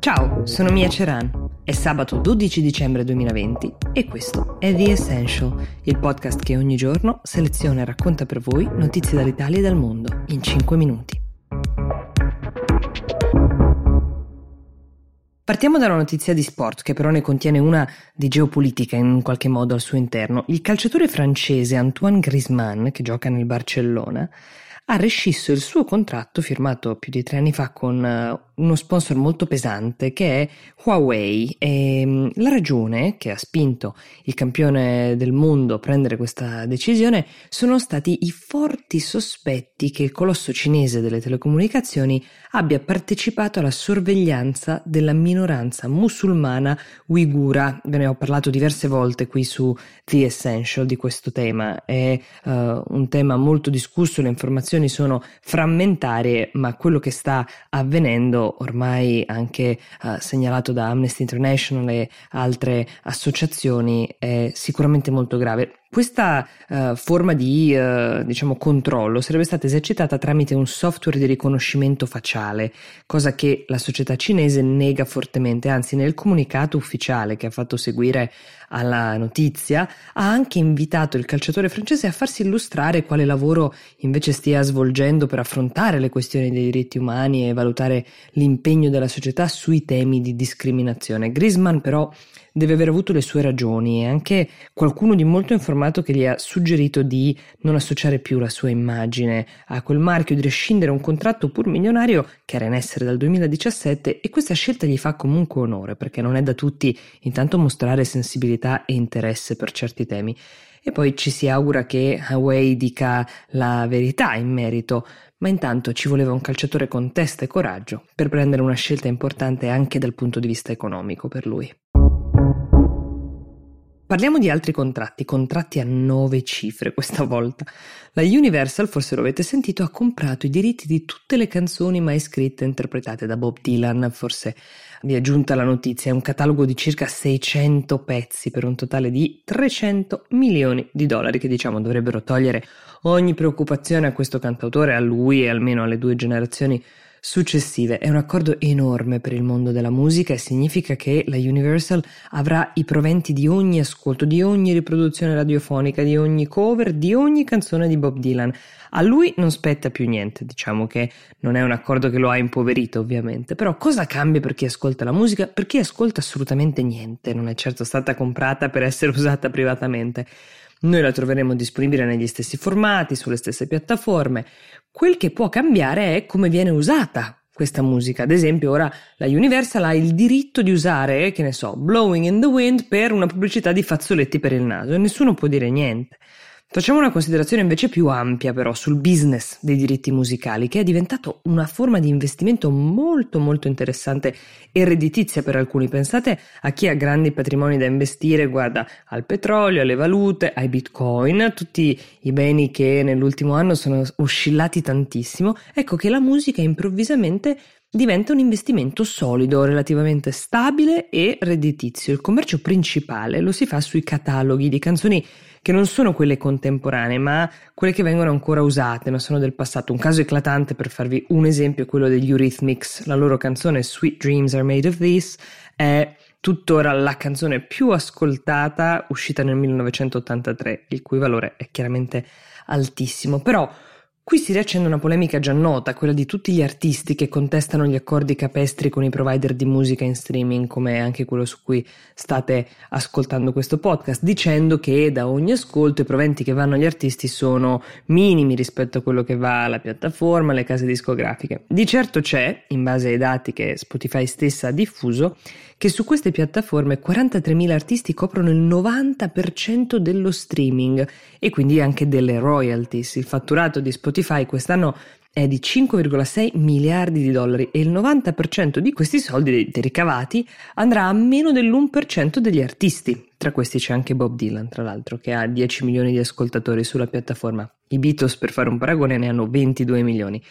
Ciao, sono Mia Ceran. È sabato 12 dicembre 2020 e questo è The Essential, il podcast che ogni giorno seleziona e racconta per voi notizie dall'Italia e dal mondo in 5 minuti. Partiamo da una notizia di sport, che però ne contiene una di geopolitica in qualche modo al suo interno. Il calciatore francese Antoine Griezmann, che gioca nel Barcellona, ha rescisso il suo contratto firmato più di tre anni fa con eh, uno sponsor molto pesante che è Huawei e mm, la ragione che ha spinto il campione del mondo a prendere questa decisione sono stati i forti sospetti che il colosso cinese delle telecomunicazioni abbia partecipato alla sorveglianza della minoranza musulmana uigura. Ve ne ho parlato diverse volte qui su The Essential di questo tema. È uh, un tema molto discusso, le informazioni sono frammentarie, ma quello che sta avvenendo ormai anche uh, segnalato da Amnesty International e altre associazioni è sicuramente molto grave. Questa uh, forma di uh, diciamo, controllo sarebbe stata esercitata tramite un software di riconoscimento facciale, cosa che la società cinese nega fortemente, anzi nel comunicato ufficiale che ha fatto seguire alla notizia ha anche invitato il calciatore francese a farsi illustrare quale lavoro invece stia svolgendo per affrontare le questioni dei diritti umani e valutare l'impegno della società sui temi di discriminazione. Griezmann però deve aver avuto le sue ragioni e anche qualcuno di molto informato che gli ha suggerito di non associare più la sua immagine a quel marchio, di rescindere un contratto pur milionario che era in essere dal 2017 e questa scelta gli fa comunque onore perché non è da tutti intanto mostrare sensibilità e interesse per certi temi. E poi ci si augura che Huawei dica la verità in merito, ma intanto ci voleva un calciatore con testa e coraggio per prendere una scelta importante anche dal punto di vista economico per lui. Parliamo di altri contratti, contratti a nove cifre questa volta. La Universal, forse lo avete sentito, ha comprato i diritti di tutte le canzoni mai scritte e interpretate da Bob Dylan, forse vi è giunta la notizia, è un catalogo di circa 600 pezzi per un totale di 300 milioni di dollari che diciamo dovrebbero togliere ogni preoccupazione a questo cantautore, a lui e almeno alle due generazioni successive. È un accordo enorme per il mondo della musica e significa che la Universal avrà i proventi di ogni ascolto, di ogni riproduzione radiofonica, di ogni cover, di ogni canzone di Bob Dylan. A lui non spetta più niente, diciamo che non è un accordo che lo ha impoverito ovviamente, però cosa cambia per chi ascolta la musica? Per chi ascolta assolutamente niente, non è certo stata comprata per essere usata privatamente. Noi la troveremo disponibile negli stessi formati, sulle stesse piattaforme. Quel che può cambiare è come viene usata questa musica. Ad esempio, ora la Universal ha il diritto di usare, che ne so, Blowing in the Wind per una pubblicità di fazzoletti per il naso e nessuno può dire niente. Facciamo una considerazione invece più ampia però sul business dei diritti musicali che è diventato una forma di investimento molto molto interessante e redditizia per alcuni. Pensate a chi ha grandi patrimoni da investire, guarda al petrolio, alle valute, ai bitcoin, tutti i beni che nell'ultimo anno sono oscillati tantissimo. Ecco che la musica improvvisamente diventa un investimento solido, relativamente stabile e redditizio. Il commercio principale lo si fa sui cataloghi di canzoni che non sono quelle contemporanee, ma quelle che vengono ancora usate, ma sono del passato. Un caso eclatante per farvi un esempio è quello degli Eurythmics. La loro canzone Sweet Dreams Are Made of This è tuttora la canzone più ascoltata uscita nel 1983, il cui valore è chiaramente altissimo. Però Qui si riaccende una polemica già nota, quella di tutti gli artisti che contestano gli accordi capestri con i provider di musica in streaming, come anche quello su cui state ascoltando questo podcast, dicendo che da ogni ascolto i proventi che vanno agli artisti sono minimi rispetto a quello che va alla piattaforma, alle case discografiche. Di certo c'è, in base ai dati che Spotify stessa ha diffuso, che su queste piattaforme 43.000 artisti coprono il 90% dello streaming e quindi anche delle royalties. Il fatturato di Spotify quest'anno è di 5,6 miliardi di dollari e il 90% di questi soldi ricavati andrà a meno dell'1% degli artisti. Tra questi c'è anche Bob Dylan, tra l'altro, che ha 10 milioni di ascoltatori sulla piattaforma. I Beatles, per fare un paragone, ne hanno 22 milioni.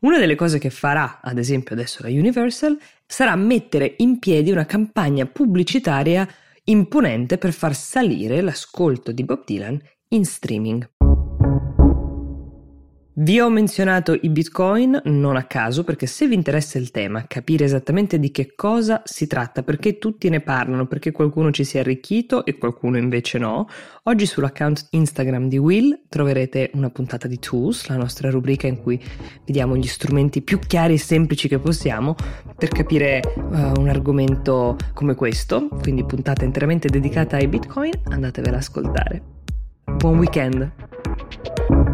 Una delle cose che farà, ad esempio adesso la Universal, sarà mettere in piedi una campagna pubblicitaria imponente per far salire l'ascolto di Bob Dylan in streaming. Vi ho menzionato i bitcoin non a caso perché se vi interessa il tema, capire esattamente di che cosa si tratta, perché tutti ne parlano, perché qualcuno ci si è arricchito e qualcuno invece no, oggi sull'account Instagram di Will troverete una puntata di Tools, la nostra rubrica in cui vediamo gli strumenti più chiari e semplici che possiamo per capire uh, un argomento come questo, quindi puntata interamente dedicata ai bitcoin, andatevela ad ascoltare. Buon weekend!